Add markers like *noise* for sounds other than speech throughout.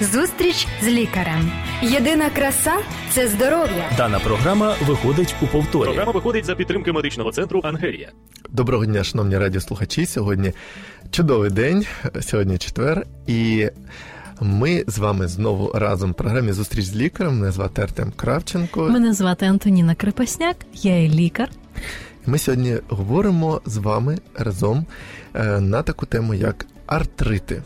Зустріч з лікарем. Єдина краса це здоров'я. Дана програма виходить у повторі. Програма виходить за підтримки медичного центру Ангелія. Доброго дня, шановні радіослухачі. Сьогодні чудовий день, сьогодні четвер, і ми з вами знову разом в програмі Зустріч з лікарем. Мене звати Артем Кравченко. Мене звати Антоніна Крепасняк, я є лікар. Ми сьогодні говоримо з вами разом е, на таку тему, як артрити.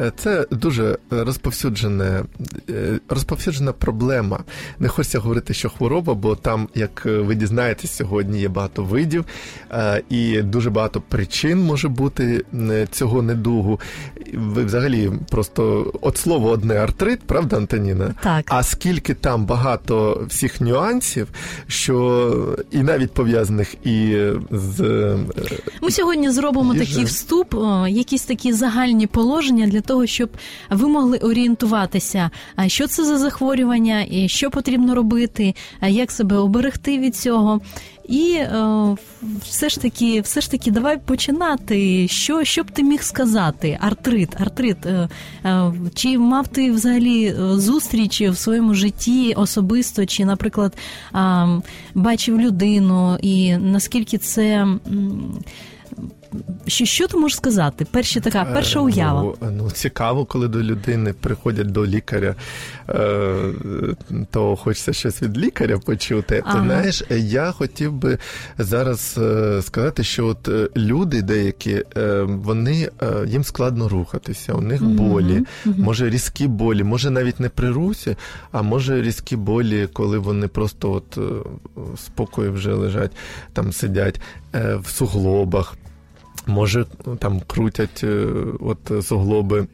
Е, це дуже розповсюджена, е, розповсюджена проблема. Не хочеться говорити, що хвороба, бо там, як ви дізнаєтесь, сьогодні є багато видів е, і дуже багато причин може бути цього недугу. Ви взагалі просто от слово одне артрит, правда, Антоніна? Так. А скільки там багато всіх нюансів, що і навіть пов'язаних і з ми сьогодні зробимо їжа. такий вступ, якісь такі загальні положення для того, щоб ви могли орієнтуватися, що це за захворювання, і що потрібно робити, як себе оберегти від цього. І е, все ж таки, все ж таки, давай починати. Що що б ти міг сказати? Артрит, артрит. Е, е, чи мав ти взагалі зустрічі в своєму житті особисто, чи, наприклад, бачив людину, і наскільки це. Що що ти можеш сказати? Перша така перша уява. Ну, ну цікаво, коли до людини приходять до лікаря, е, то хочеться щось від лікаря почути. Ага. Ти знаєш, я хотів би зараз е, сказати, що от е, люди деякі, вони їм складно рухатися, у них болі, угу. може різкі болі, може навіть не при русі, а може різкі болі, коли вони просто от спокою вже лежать, там сидять в суглобах. Може, там крутять е, от суглоби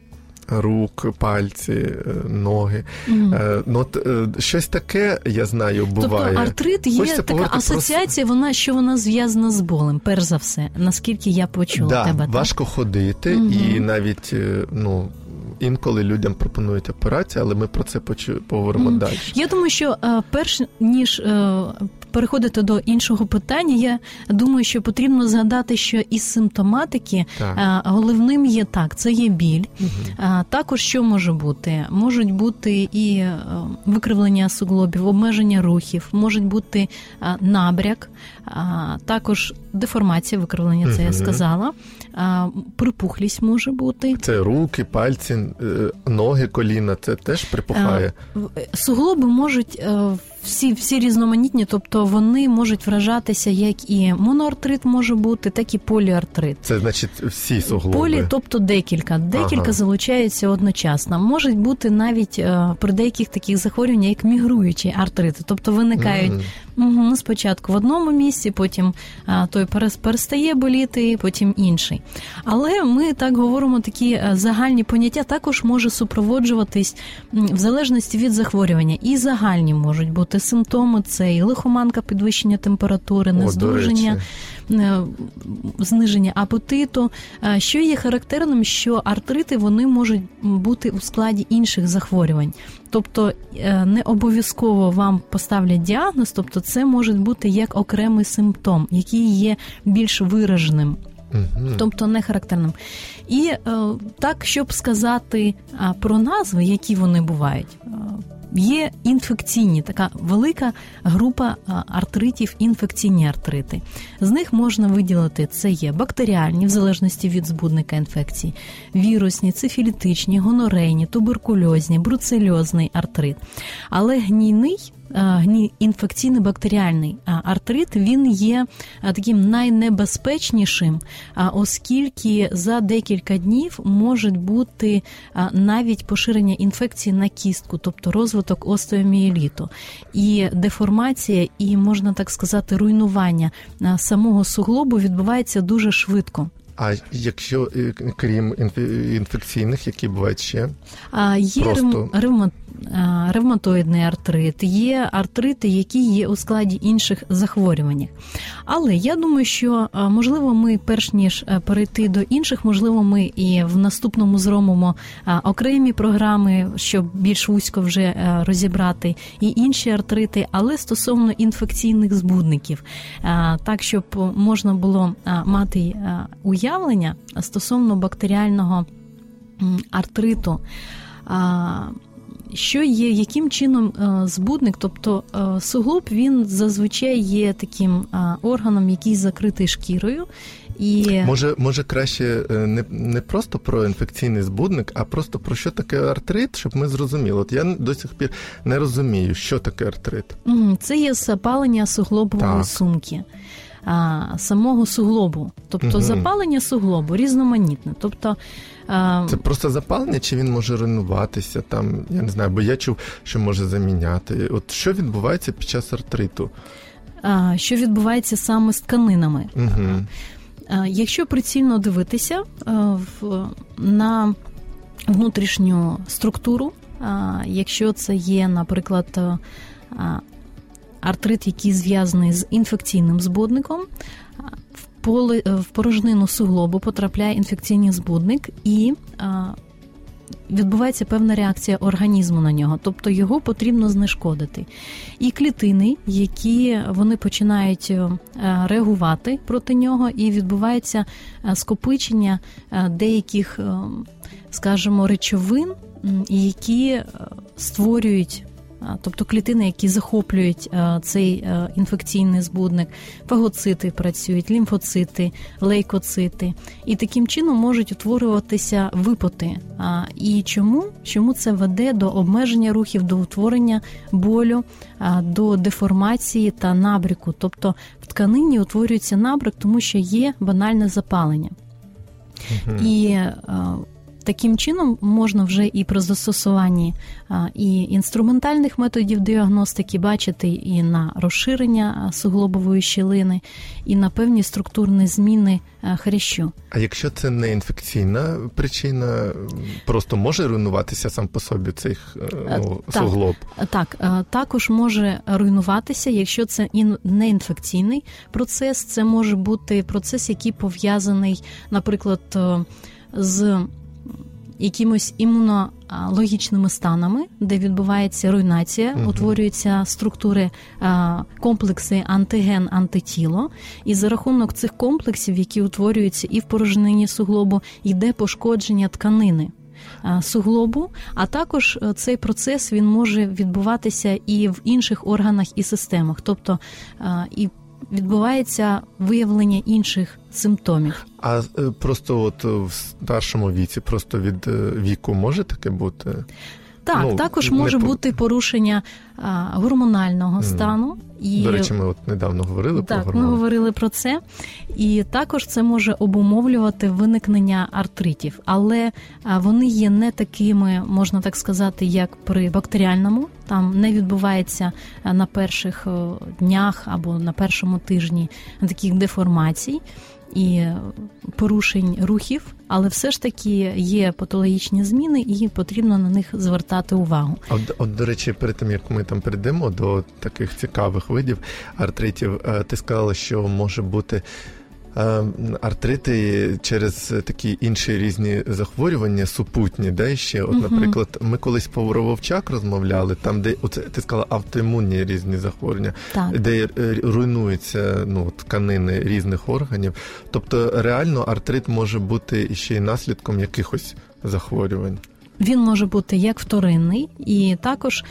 рук, пальці, е, ноги. Mm. Ну, от щось таке, я знаю, буває. Тобто артрит є Хочеться така асоціація, про... вона що вона зв'язана з болем, перш за все, наскільки я почула да, тебе. Важко так? ходити, mm-hmm. і навіть ну. Інколи людям пропонують операцію, але ми про це поговоримо mm. далі. Я думаю, що перш ніж переходити до іншого питання, я думаю, що потрібно згадати, що із симптоматики так. головним є так, це є біль. Угу. Також що може бути? Можуть бути і е, викривлення суглобів, обмеження рухів, можуть бути набряк, також деформація викривлення, це угу. я сказала. Припухлість може бути. Це руки, пальці, е, ноги, коліна, це теж припухає. Суглоби можуть е, всі всі різноманітні, тобто вони можуть вражатися як і моноартрит може бути, так і поліартрит. Це значить всі суглоби? Полі, тобто декілька. Декілька ага. залучаються одночасно. Можуть бути навіть е, при деяких таких захворюваннях, як мігруючі артрити, тобто виникають mm. Угу, спочатку в одному місці, потім а, той перестає боліти, потім інший. Але ми так говоримо, такі е, загальні поняття також може супроводжуватись в залежності від захворювання. І загальні можуть бути симптоми: це і лихоманка, підвищення температури, нездуження. Е, зниження апетиту. Е, що є характерним, що артрити вони можуть бути у складі інших захворювань, тобто не обов'язково вам поставлять діагноз, тобто це може бути як окремий симптом, який є більш вираженим. Тобто не характерним. І е, так, щоб сказати е, про назви, які вони бувають, е, є інфекційні, така велика група артритів, інфекційні артрити. З них можна виділити це є бактеріальні, в залежності від збудника інфекції, вірусні, цифілітичні, гонорейні, туберкульозні, бруцельозний артрит. Але гнійний інфекційний бактеріальний артрит він є таким найнебезпечнішим, оскільки за декілька днів можуть бути навіть поширення інфекції на кістку, тобто розвиток остеоміеліту. і деформація, і можна так сказати, руйнування самого суглобу відбувається дуже швидко. А якщо е, крім інфекційних, які бувають ще? А, Є Просто... ревма... ревматоїдний артрит, є артрити, які є у складі інших захворювань. Але я думаю, що можливо, ми, перш ніж перейти до інших, можливо, ми і в наступному зробимо окремі програми, щоб більш вузько вже розібрати і інші артрити, але стосовно інфекційних збудників, так щоб можна було мати уявлення, уявлення стосовно бактеріального артриту. Що є, яким чином збудник, тобто суглоб він зазвичай є таким органом, який закритий шкірою, і може, може краще е, не не просто про інфекційний збудник, а просто про що таке артрит, щоб ми зрозуміли. От я до сих пір не розумію, що таке артрит. Це є запалення суглобової так. сумки. А, Самого суглобу, тобто угу. запалення суглобу різноманітне. Тобто а... це просто запалення, чи він може руйнуватися там? Я не знаю, бо я чув, що може заміняти. От що відбувається під час артриту? А, Що відбувається саме з тканинами? Угу. Якщо прицільно дивитися на внутрішню структуру, якщо це є, наприклад, артрит, який зв'язаний з інфекційним збудником, в порожнину суглобу потрапляє інфекційний збудник і відбувається певна реакція організму на нього, тобто його потрібно знешкодити. І клітини, які вони починають е, реагувати проти нього, і відбувається е, скопичення е, деяких, скажімо, речовин, які створюють тобто клітини, які захоплюють цей інфекційний збудник, фагоцити працюють, лімфоцити, лейкоцити, і таким чином можуть утворюватися випоти. І чому? Чому це веде до обмеження рухів, до утворення болю, до деформації та набріку? Тобто в тканині утворюється набрик, тому що є банальне запалення. Угу. І Таким чином можна вже і при застосуванні і інструментальних методів діагностики бачити і на розширення суглобової щілини, і на певні структурні зміни хрящу. А якщо це не інфекційна причина, просто може руйнуватися сам по собі цей ну, так, суглоб? Так, також може руйнуватися, якщо це не інфекційний процес, це може бути процес, який пов'язаний, наприклад, з якимось імунологічними станами, де відбувається руйнація, угу. утворюються структури, комплекси антиген, антитіло, і за рахунок цих комплексів, які утворюються і в порожнині суглобу, йде пошкодження тканини. Суглобу, а також е, цей процес він може відбуватися і в інших органах і системах, тобто і відбувається виявлення інших симптомів. А е, просто от в старшому віці, просто від е, віку може таке бути? Так, ну, також може не... бути порушення а, гормонального mm. І... До речі, ми от недавно говорили так, про гормони. ми говорили про це, і також це може обумовлювати виникнення артритів, але вони є не такими, можна так сказати, як при бактеріальному. Там не відбувається на перших днях або на першому тижні таких деформацій і порушень рухів, але все ж таки є патологічні зміни, і потрібно на них звертати увагу. От, от до речі, перед тим як ми там перейдемо до таких цікавих видів артритів, е, ти сказала, що може бути артрити через такі інші різні захворювання, супутні, де ще, от, наприклад, ми колись по Вовчак розмовляли, там, де оце ти сказала автоімунні різні захворювання, так. де е, руйнуються ну, тканини різних органів. Тобто реально артрит може бути ще й наслідком якихось захворювань. Він може бути як вторинний, і також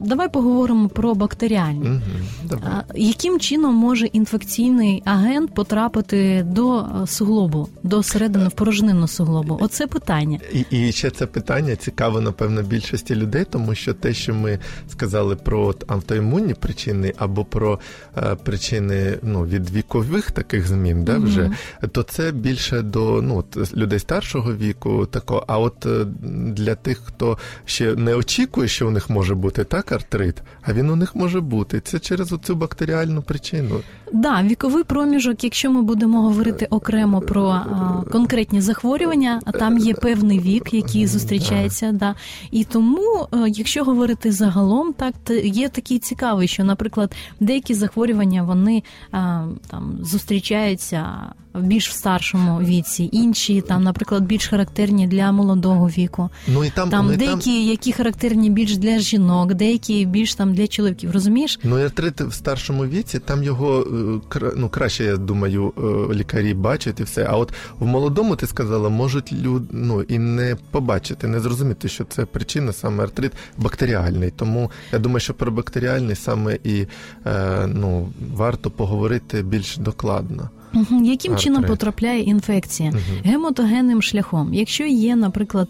давай поговоримо про бактеріальні. Угу, Яким чином може інфекційний агент потрапити до суглобу, до середини в порожнину суглобу? Оце питання. І і ще це питання цікаво, напевно, більшості людей, тому що те, що ми сказали про автоімунні причини або про е, причини ну, від вікових таких змін, да, вже, угу. то це більше до ну, людей старшого віку, тако, а от е, для тих, хто ще не очікує, що у них може бути так артрит, а він у них може бути. Це через оцю бактеріальну причину. Да, віковий проміжок, якщо ми будемо говорити окремо про а, конкретні захворювання, а там є певний вік, який зустрічається. Да. І тому, а, якщо говорити загалом, так є такий цікавий, що, наприклад, деякі захворювання вони а, там зустрічаються більш в старшому віці, інші там, наприклад, більш характерні для молодого віку. Ну і там, Там ну, і деякі, там... які характерні більш для жінок, деякі більш там для чоловіків. Розумієш? Ну, і артрит в старшому віці, там його е, ну, краще, я думаю, е, лікарі бачать і все. А от в молодому ти сказала, можуть люд, ну, і не побачити, не зрозуміти, що це причина саме артрит бактеріальний. Тому я думаю, що про бактеріальний саме і е, ну, варто поговорити більш докладно. Угу. Яким Артрит. чином потрапляє інфекція? Гемотогенним шляхом. Якщо є, наприклад,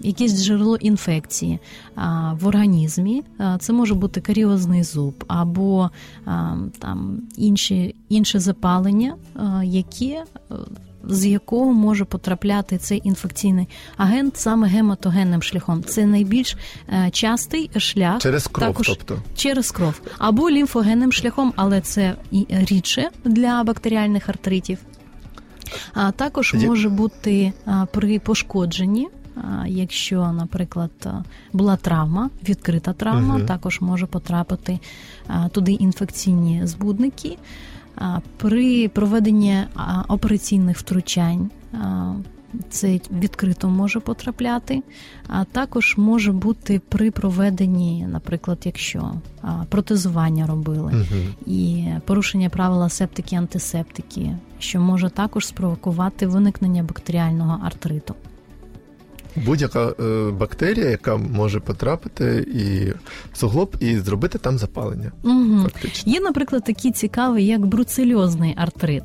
якесь джерело інфекції в організмі, це може бути каріозний зуб або там інші, інше запалення, яке а, з якого може потрапляти цей інфекційний агент саме гематогенним шляхом. Це найбільш е, частий шлях Через кров, також тобто. через кров або лімфогенним шляхом, але це і рідше для бактеріальних артритів. А також може бути а, при пошкодженні. а, Якщо, наприклад, була травма, відкрита травма, Мгм. також може потрапити а, туди інфекційні збудники. При проведенні операційних втручань це відкрито може потрапляти, а також може бути при проведенні, наприклад, якщо протезування робили і порушення правила септики антисептики, що може також спровокувати виникнення бактеріального артриту. Будь-яка е, бактерія, яка може потрапити і в суглоб і зробити там запалення. Угу. Фактично. Є, наприклад, такий цікавий, як бруцельозний артрит.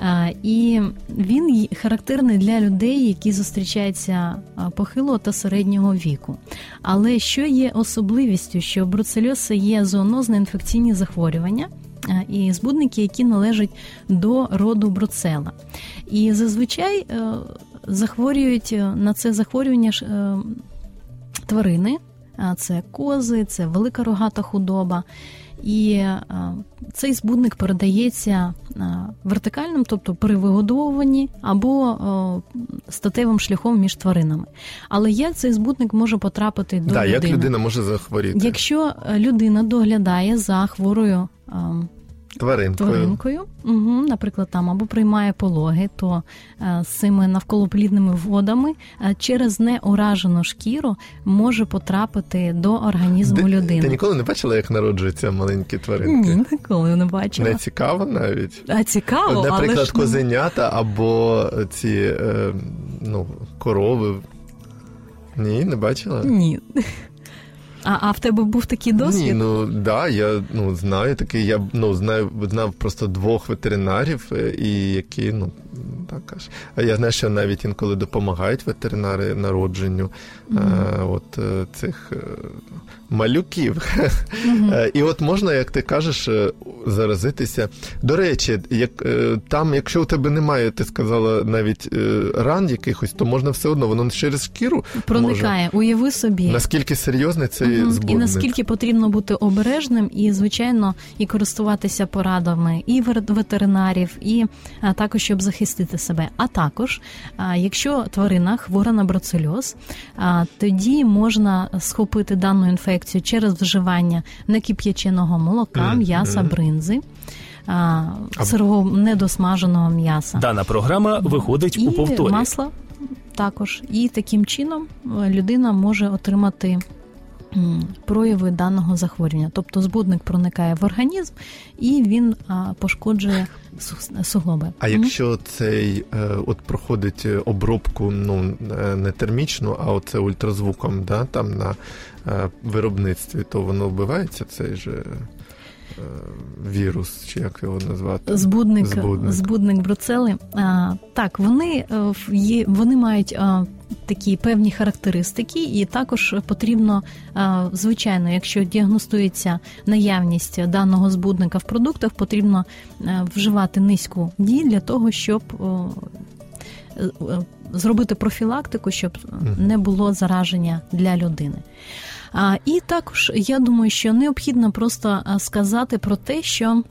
А, І він характерний для людей, які зустрічаються похилого та середнього віку. Але що є особливістю, що бруцельоз це є зоонозне інфекційні захворювання. а, І збудники, які належать до роду бруцела. І зазвичай е, захворюють е, на це захворювання е, тварини, це кози, це велика рогата худоба. І е, цей збудник передається вертикальним, тобто при вигодовуванні або статевим шляхом між тваринами. Але як цей збудник може потрапити до да, людини? як людина може захворіти? Якщо людина доглядає за хворою е, Тваринкою. тваринкою, угу, наприклад, там або приймає пологи, то е, з цими навколоплідними водами е, через неуражену шкіру може потрапити до організму Ти- людини. Ти ніколи не бачила, як народжуються маленькі тваринки? Ні, ніколи не бачила. Не цікаво навіть. А цікаво, Наприклад, але ж, козенята або ці е, ну, корови. Ні, не бачила? Ні. А, а в тебе був такий досвід? Ні, ну да, я ну знаю такий. Я ну знаю, знав просто двох ветеринарів, е, і які ну так аж. А я знаю, що навіть інколи допомагають ветеринари народженню е, от е, цих малюків. *laughs* Е, І от можна, як ти кажеш, заразитися. До речі, як там, якщо у тебе немає, ти сказала навіть ран якихось, то можна все одно, воно через шкіру Проникає, уяви собі. Може. Наскільки серйозний цей Збудник? І наскільки потрібно бути обережним і, звичайно, і користуватися порадами і ветеринарів, і а, також щоб захистити себе. А також, а, якщо тварина хвора на бруцельоз, а, тоді можна схопити дану інфекцію через вживання некип'яченого молока, Мгм. м'яса, бринзи. а, Сирого недосмаженого м'яса Дана програма виходить і у повторі. масла також. І таким чином е, людина може отримати прояви даного захворювання. Тобто збудник проникає в організм і він пошкоджує су- суглоби. А якщо цей е, от проходить е, обробку, ну е, не термічну, а оце ультразвуком, да, там на виробництві, то воно вбивається цей же вірус, чи як його назвати? Збудник, Збудник. збудник бруцели. А, так, вони є, вони мають а, такі певні характеристики, і також потрібно, звичайно, якщо діагностується наявність даного збудника в продуктах, потрібно вживати низьку дій для того, щоб е, зробити профілактику, щоб не було зараження для людини. І також я думаю, що необхідно просто сказати про те, що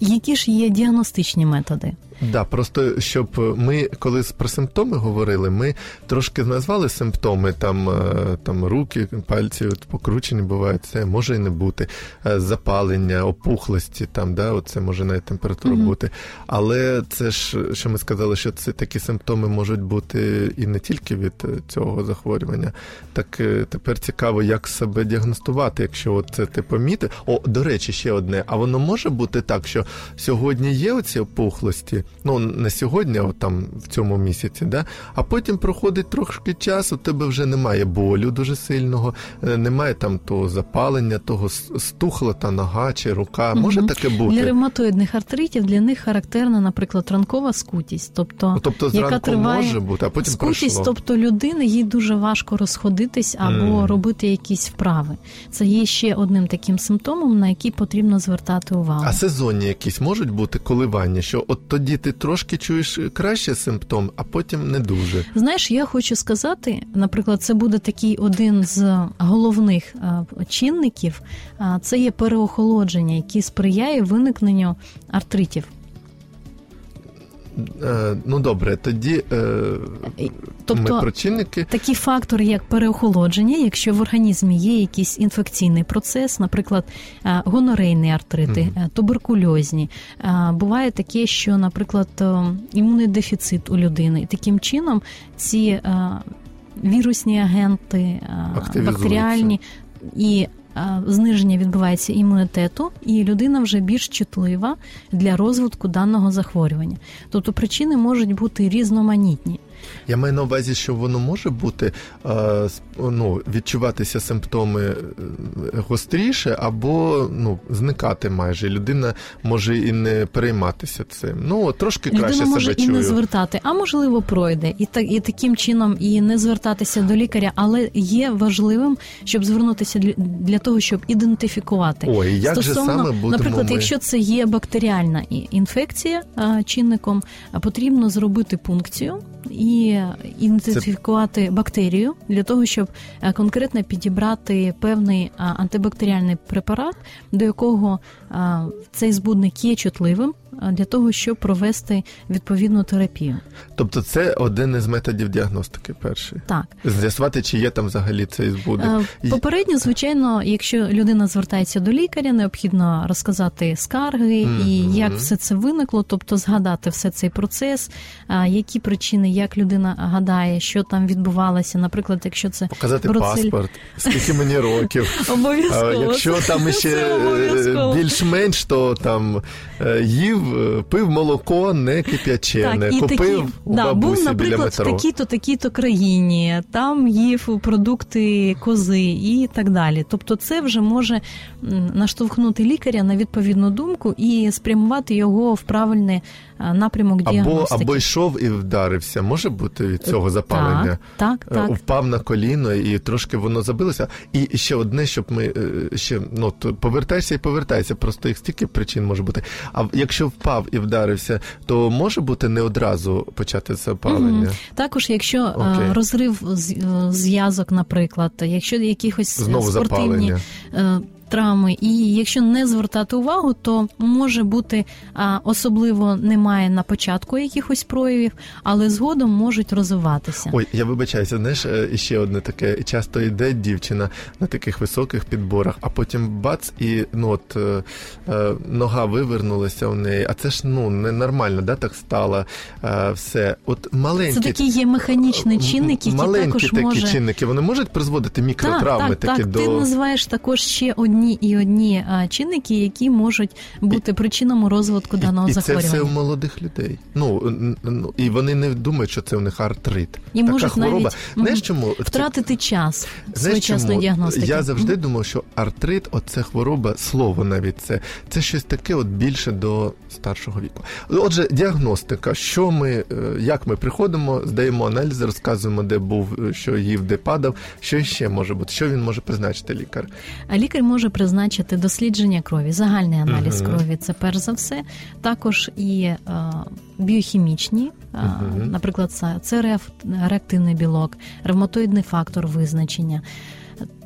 які ж є діагностичні методи. Да, просто щоб ми, коли про симптоми говорили, ми трошки назвали симптоми, там е, там руки, пальці от, покручені бувають, це може і не бути. Е, запалення, опухлості, там, да, оце може навіть температура угу. бути. Але це ж, що ми сказали, що це такі симптоми можуть бути і не тільки від цього захворювання. Так тепер цікаво, як себе діагностувати, якщо це ти помітив. О, до речі, ще одне. А воно може бути так, що сьогодні є оці опухлості, ну не сьогодні, а там в цьому місяці, да? а потім проходить трошки часу, у тебе вже немає болю дуже сильного, е, немає там того запалення, того стухла та нога чи рука. Може угу. таке бути? Для ревматоїдних артритів для них характерна, наприклад, ранкова скутість, тобто, тобто яка триває може бути, а потім скутість, пройшло. тобто людини їй дуже важко розходитись або mm. робити якісь вправи. Це є ще одним таким симптомом, на який потрібно звертати увагу. А сезонні якісь можуть бути коливання, що от тоді ти трошки чуєш краще симптом, а потім не дуже. Знаєш, я хочу сказати, наприклад, це буде такий один з головних чинників. Це є переохолодження, яке сприяє виникненню артритів. Е, ну добре, тоді е, тобто, ми про чинники. Такі фактори, як переохолодження, якщо в організмі є якийсь інфекційний процес, наприклад, е, гонорейні артрити, mm туберкульозні, буває таке, що, наприклад, імунний дефіцит у людини, і таким чином ці вірусні агенти, бактеріальні і зниження відбувається імунітету, і людина вже більш чутлива для розвитку даного захворювання. Тобто причини можуть бути різноманітні. Я маю на увазі, що воно може бути ну, відчуватися симптоми е, гостріше або ну, зникати майже. Людина може і не перейматися цим. Ну трошки краще Людина може себе і чую. не звертати, а можливо пройде, і так і таким чином і не звертатися до лікаря, але є важливим, щоб звернутися для того, щоб ідентифікувати Ой, як стосовно, же саме будемо наприклад, ми... якщо це є бактеріальна інфекція чинником, потрібно зробити пункцію і ідентифікувати Це... бактерію для того, щоб е, конкретно підібрати певний антибактеріальний препарат, до якого цей збудник є чутливим для того, щоб провести відповідну терапію. Тобто, це один із методів діагностики. Перший так з'ясувати, чи є там взагалі цей збудник. Е, попередньо, звичайно, якщо людина звертається до лікаря, необхідно розказати скарги mm-hmm. і як все це виникло, тобто згадати все цей процес, які причини, як людина гадає, що там відбувалося. Наприклад, якщо це показати процель... паспорт, скільки мені років, *laughs* обов'язково якщо там ще більш-менш, то там е, їв. Е, пив молоко не кип'ячене, так, купив такі, у да, був, наприклад, біля метро. в такій-то такій-то країні, там їв продукти кози і так далі. Тобто, це вже може наштовхнути лікаря на відповідну думку і спрямувати його в правильний е, напрямок діагностики. Або або йшов і вдарився. Може бути від цього запалення? Так, так, так. Впав на коліно і трошки воно забилося. І ще одне, щоб ми ще ну повертайся і повертайся. Просто їх стільки причин може бути. А якщо впав і вдарився, то може бути не одразу почати запалення. Угу. Також, якщо okay. розрив зв'язок, наприклад, якщо якихось Знову спортивні запалення травми, і якщо не звертати увагу, то може бути особливо немає на початку якихось проявів, але згодом можуть розвиватися. Ой, я вибачаюся, знаєш, е, ще одне таке. Часто йде дівчина на таких високих підборах, а потім бац, і ну от е, е, нога вивернулася у неї. А це ж ну ненормально, да, так стало е, все. От маленькі це такі є механічні чинники, які маленькі також такі може... чинники. Вони можуть призводити мікротравми так, так, такі так. до Ти називаєш також ще одні одні і одні чинники, які можуть бути причинами розвитку даного і, захворювання. І це все у молодих людей. Ну і вони не думають, що це у них артрит. І Така можуть хвороба. навіть Знаєш, чому втратити час своєчасної діагностики. Я завжди думав, що артрит, оце хвороба, слово навіть це це щось таке, от більше до старшого віку. Отже, діагностика, що ми, е, як ми приходимо, здаємо аналізи, розказуємо, де був, е, що їв, де падав, що ще може бути, що він може призначити лікар. А лікар може призначити дослідження крові, загальний аналіз uh-huh. крові. Це перш за все. Також і е, біохімічні, uh-huh. наприклад, це реактивний білок, ревматоїдний фактор визначення.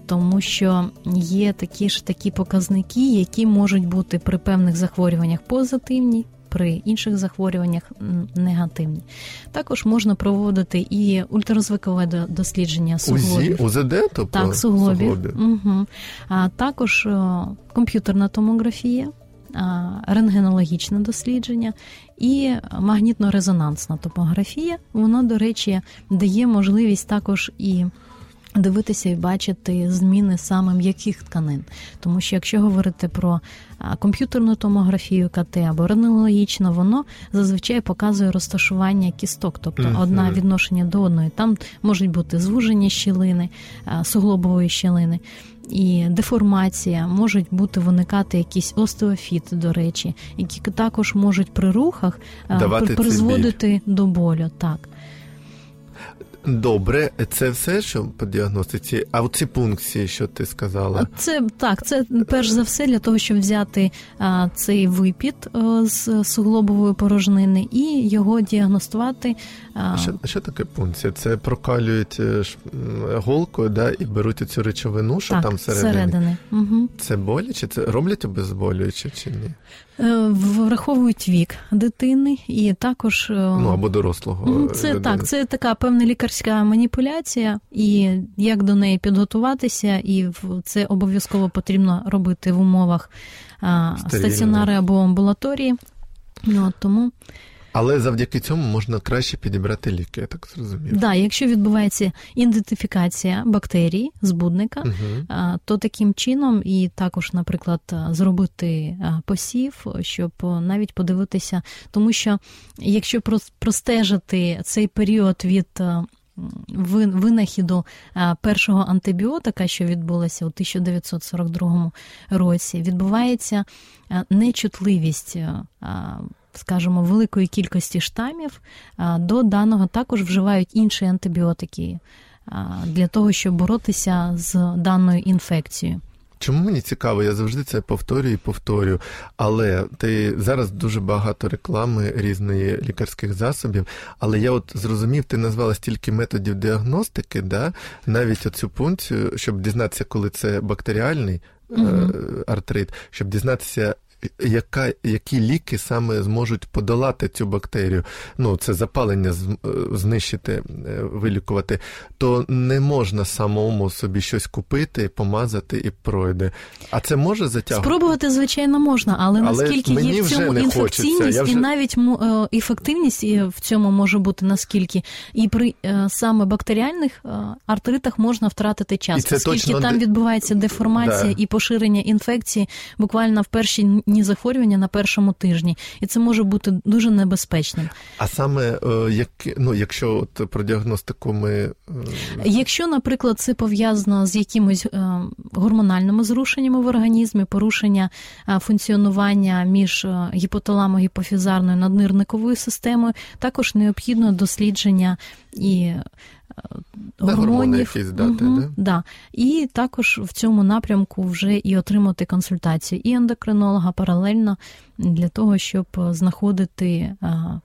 Тому що є такі ж такі показники, які можуть бути при певних захворюваннях позитивні, при інших захворюваннях негативні. Також можна проводити і ультразвукове дослідження суглобів. УЗІ, УЗД, тобто так, суглобів. Угу. А також комп'ютерна томографія. Рентгенологічне дослідження і магнітно-резонансна топографія. Воно, до речі, дає можливість також і дивитися і бачити зміни саме м'яких тканин. Тому що якщо говорити про комп'ютерну томографію КТ або рентгенологічно, воно зазвичай показує розташування кісток, тобто mm-hmm. одна відношення до одної. Там можуть бути звуження щілини, суглобової щілини. І деформація можуть бути виникати якісь остеофіти, до речі, які також можуть при рухах Давати призводити до болю. Так. Добре, це все, що по діагностиці. А ці пункції, що ти сказала, це так. Це перш за все для того, щоб взяти а, цей випід а, з суглобової порожнини і його діагностувати. А... Що що таке пункція? Це прокалюють е, голкою, да, і беруть цю речовину, що так, там всередині. всередини. Угу. Це боляче? Це роблять обезболююче чи ні? Е, враховують вік дитини і також е, ну або дорослого. Це людини. так, це така певна лікарська маніпуляція, і як до неї підготуватися, і це обов'язково потрібно робити в умовах стаціонари або амбулаторії. Ну, тому але завдяки цьому можна краще підібрати ліки, я так зрозумів. Да, якщо відбувається ідентифікація бактерій, збудника, угу. то таким чином і також, наприклад, зробити посів, щоб навіть подивитися, тому що якщо простежити цей період від винахіду першого антибіотика, що відбулося у 1942 році, відбувається нечутливість скажімо, великої кількості штамів, до даного також вживають інші антибіотики для того, щоб боротися з даною інфекцією. Чому мені цікаво, я завжди це повторюю і повторюю. Але ти зараз дуже багато реклами різної лікарських засобів. Але я от зрозумів, ти назвала стільки методів діагностики, да? навіть оцю пункцію, щоб дізнатися, коли це бактеріальний угу. артрит, щоб дізнатися, яка, які ліки саме зможуть подолати цю бактерію, ну це запалення е, знищити, е, вилікувати, то не можна самому собі щось купити, помазати і пройде. А це може затягувати? Спробувати, звичайно, можна, але, але наскільки є в цьому інфекційність вже... і навіть е, ефективність в цьому може бути наскільки, і при саме бактеріальних артритах можна втратити час, і це оскільки точно... там відбувається деформація да. і поширення інфекції буквально в перші дні захворювання на першому тижні, і це може бути дуже небезпечним. А саме е, як ну, якщо от про діагностику ми е, якщо, наприклад, це пов'язано з якимось е, гормональними зрушеннями в організмі, порушення функціонування між гіпоталамо-гіпофізарною наднирниковою системою, також необхідно дослідження і гормонів. якісь дати, угу, да? Да. І також в цьому напрямку вже і отримати консультацію і ендокринолога паралельно для того, щоб знаходити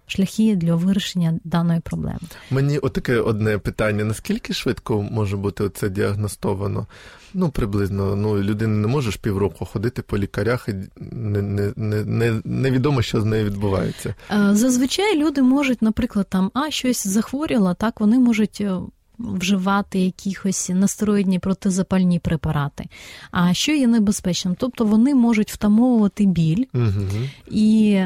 шляхи для вирішення даної проблеми. Мені отаке одне питання: наскільки швидко може бути це діагностовано? Ну, приблизно, ну людина не може ж півроку ходити по лікарях, і не, не, не, не, невідомо, що з нею відбувається. Зазвичай люди можуть, наприклад, там а щось захворіло, так вони можуть е, вживати якісь настероїдні протизапальні препарати. А що є небезпечним? Тобто вони можуть втамовувати біль угу. і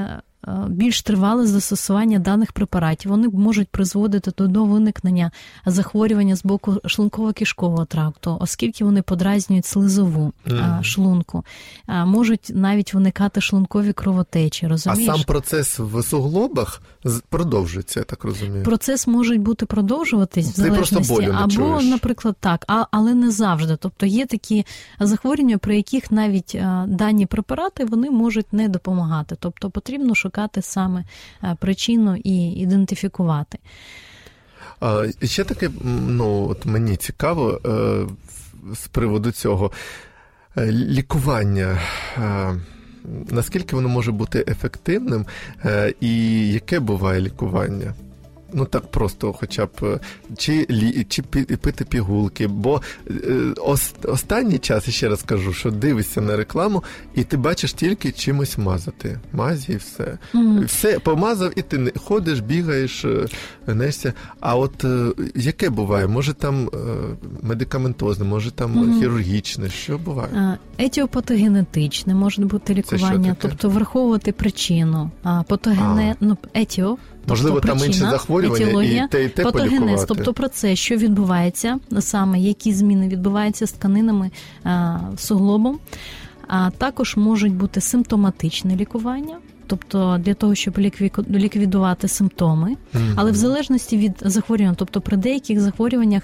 більш тривале застосування даних препаратів. Вони можуть призводити до виникнення захворювання з боку шлунково-кишкового тракту, оскільки вони подразнюють слизову mm. шлунку, можуть навіть виникати шлункові кровотечі. розумієш? А сам процес в суглобах продовжується, я так розумію. Процес може бути продовжуватись в залежності, або, чуєш. наприклад, так, а, але не завжди. Тобто є такі захворювання, при яких навіть дані препарати вони можуть не допомагати. Тобто потрібно шукати шукати саме е, причину і ідентифікувати. А, Ще таке, ну от мені цікаво е, з приводу цього е, лікування. Наскільки воно може бути ефективним, і яке буває лікування? Ну так просто, хоча б е, чи лі, чи пити пігулки. Бо е, ос, останній час ще раз кажу, що дивишся на рекламу, і ти бачиш тільки чимось мазати. Мазі і все. Mm. Все помазав, і ти не ходиш, бігаєш, нешся. А от яке буває? Може там медикаментозне, може там mm. хірургічне? Що буває? Етіопатогенетичне може бути лікування, тобто враховувати причину. А патогене, ну етіо. Можливо, тобто, там інші захворювання етіологія, і те, і те патогенез, полікувати. тобто процес, що відбувається саме, які зміни відбуваються з тканинами суглобом. А також можуть бути симптоматичне лікування, тобто для того, щоб ліквідувати симптоми, mm-hmm. але в залежності від захворювання, тобто при деяких захворюваннях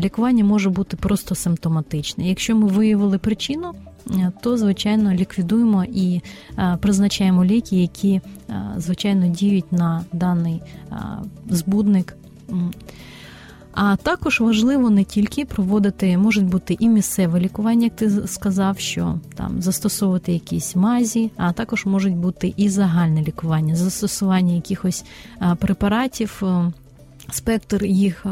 лікування може бути просто симптоматичне. Якщо ми виявили причину, то звичайно ліквідуємо і призначаємо ліки, які звичайно діють на даний збудник. А також важливо не тільки проводити, можуть бути і місцеве лікування, як ти сказав, що там застосовувати якісь мазі, а також можуть бути і загальне лікування, застосування якихось препаратів Спектр їх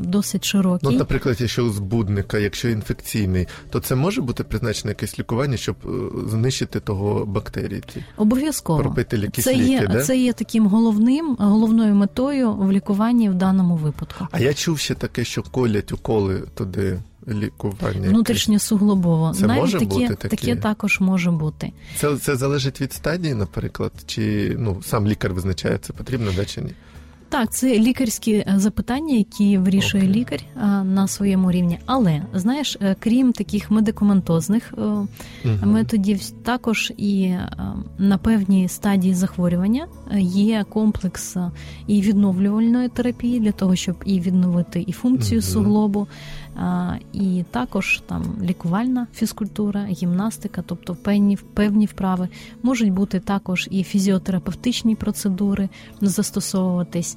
досить широкий. Ну, наприклад, якщо у збудника, якщо інфекційний, то це може бути призначене якесь лікування, щоб е, знищити того бактерії? Обов'язково Пропити ліки, це ліки, є да? це є таким головним головною метою в лікуванні в даному випадку. А я чув ще таке, що колять уколи туди. Лікування внутрішньосуглобово. Це Навіть може таке, бути таке? таке також може бути. Це це залежить від стадії, наприклад, чи ну сам лікар визначає, це потрібно да чи ні? Так, це лікарські е, запитання, які вирішує okay. лікар е, на своєму рівні. Але знаєш, е, крім таких медикаментозних uh-huh. методів, також і на певній стадії захворювання є комплекс і відновлювальної терапії для того, щоб і відновити і функцію uh-huh. суглобу, і також там лікувальна фізкультура, гімнастика, тобто певні певні вправи можуть бути також і фізіотерапевтичні процедури застосовуватись.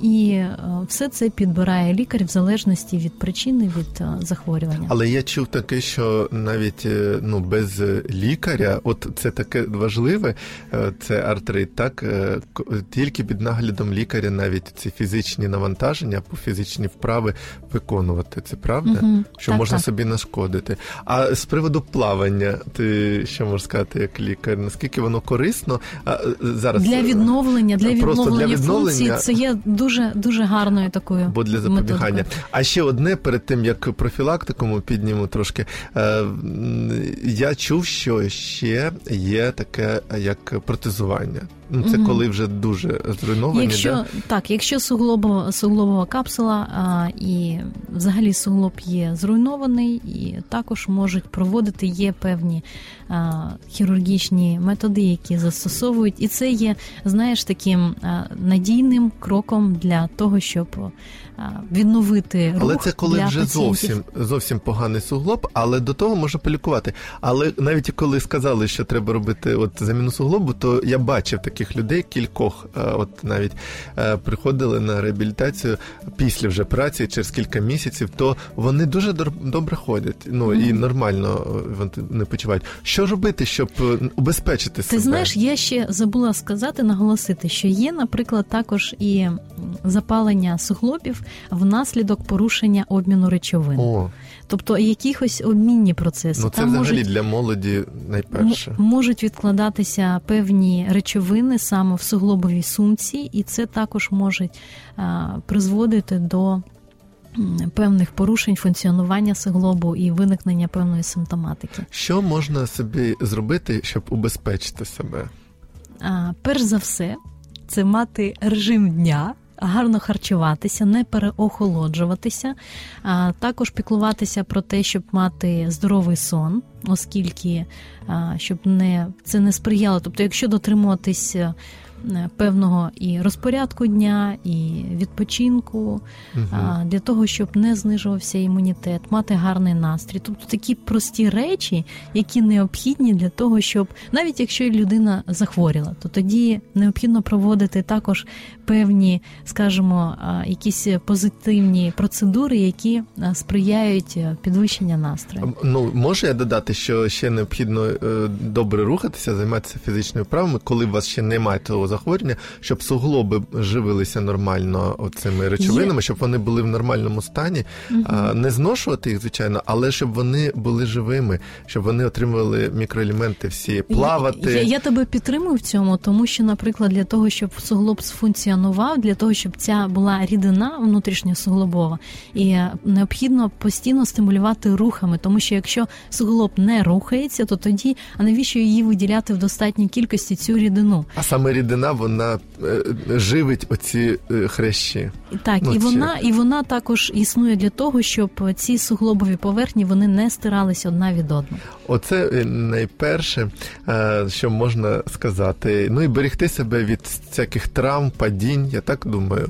І е, все це підбирає лікар в залежності від причини від е, захворювання. Але я чув таке, що навіть е, ну без лікаря, от це таке важливе, це артрит, так тільки під наглядом лікаря навіть ці фізичні навантаження по фізичні вправи виконувати. Це правда? Угу. Що так, можна так. собі нашкодити. А з приводу плавання, ти що можеш сказати як лікар? Наскільки воно корисно? А зараз для відновлення, для відновлення, для відновлення функції це є дуже дуже дуже гарною такою бо для запобігання. Методикою. А ще одне перед тим як профілактикому підніму трошки. Е, я чув, що ще є таке як протезування. Ну, це угу. коли вже дуже зруйновані. Якщо да? так, якщо суглобова суглобова капсула а, і взагалі суглоб є зруйнований, і також можуть проводити є певні а, хірургічні методи, які застосовують, і це є, знаєш, таким а, надійним кроком для того, щоб відновити рух Але це коли для вже пацієнтів. зовсім зовсім поганий суглоб, але до того можна полікувати. Але навіть коли сказали, що треба робити от заміну суглобу, то я бачив таких людей, кількох, от навіть е, приходили на реабілітацію після вже праці через кілька місяців, то вони дуже добре ходять. Ну mm-hmm. і нормально е, не почувають. Що робити, щоб е, убезпечити Ти себе? Ти знаєш, я ще забула сказати, наголосити, що є, наприклад, також і запалення суглобів внаслідок порушення обміну речовин. О. Тобто якихось обмінні процеси. Ну, це Там взагалі можуть, для молоді найперше. Можуть відкладатися певні речовини саме в суглобовій сумці, і це також може а, призводити до певних порушень функціонування суглобу і виникнення певної симптоматики. Що можна собі зробити, щоб убезпечити себе? А, Перш за все, це мати режим дня гарно харчуватися, не переохолоджуватися, а також піклуватися про те, щоб мати здоровий сон, оскільки щоб не це не сприяло. Тобто, якщо дотримуватися Е, певного і розпорядку дня, і відпочинку угу. для того, щоб не знижувався імунітет, мати гарний настрій. Тобто такі прості речі, які необхідні для того, щоб навіть якщо людина захворіла, то тоді необхідно проводити також певні, скажімо, якісь позитивні процедури, які сприяють е, підвищення настрою. Ну може я додати, що ще необхідно е, добре рухатися, займатися фізичними вправами, коли у вас ще немає того такого захворювання, щоб суглоби живилися нормально цими речовинами, щоб вони були в нормальному стані, а, не зношувати їх, звичайно, але щоб вони були живими, щоб вони отримували мікроелементи всі, плавати. Я, я тебе підтримую в цьому, тому що, наприклад, для того, щоб суглоб сфункціонував, для того, щоб ця була рідина внутрішньосуглобова, і необхідно постійно стимулювати рухами, тому що якщо суглоб не рухається, то тоді а навіщо її виділяти в достатній кількості цю рідину? А саме рідина вона е, живить оці е, хрящі. Так, Ну, і вона, і вона також існує для того, щоб ці суглобові поверхні вони не стиралися одна від одної. Оце е, найперше, що можна сказати. Ну і берегти себе від всяких травм, падінь, я так думаю,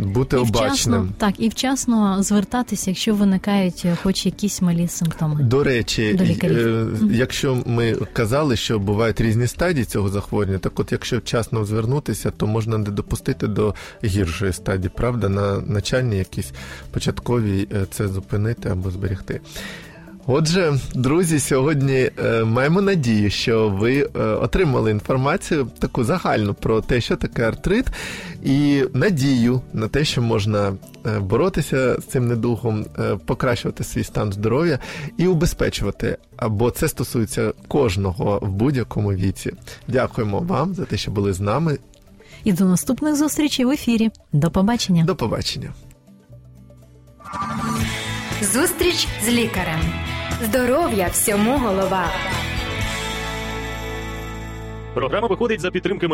бути І обачним. вчасно, так, і вчасно звертатися, якщо виникають хоч якісь малі симптоми. До речі, До лікарів. якщо ми казали, що бувають різні стадії цього захворювання, так от якщо вчасно звернутися, то можна не допустити до гіршої стадії, правда, на начальній якійсь початковій е, це зупинити або зберегти. Отже, друзі, сьогодні е, маємо надію, що ви е, отримали інформацію таку загальну про те, що таке артрит, і надію на те, що можна е, боротися з цим недугом, е, покращувати свій стан здоров'я і убезпечувати. Або це стосується кожного в будь-якому віці. Дякуємо вам за те, що були з нами. І до наступних зустрічей в ефірі. До побачення. До побачення. Зустріч з лікарем. Здоров'я всьому голова. Програма виходить за підтримки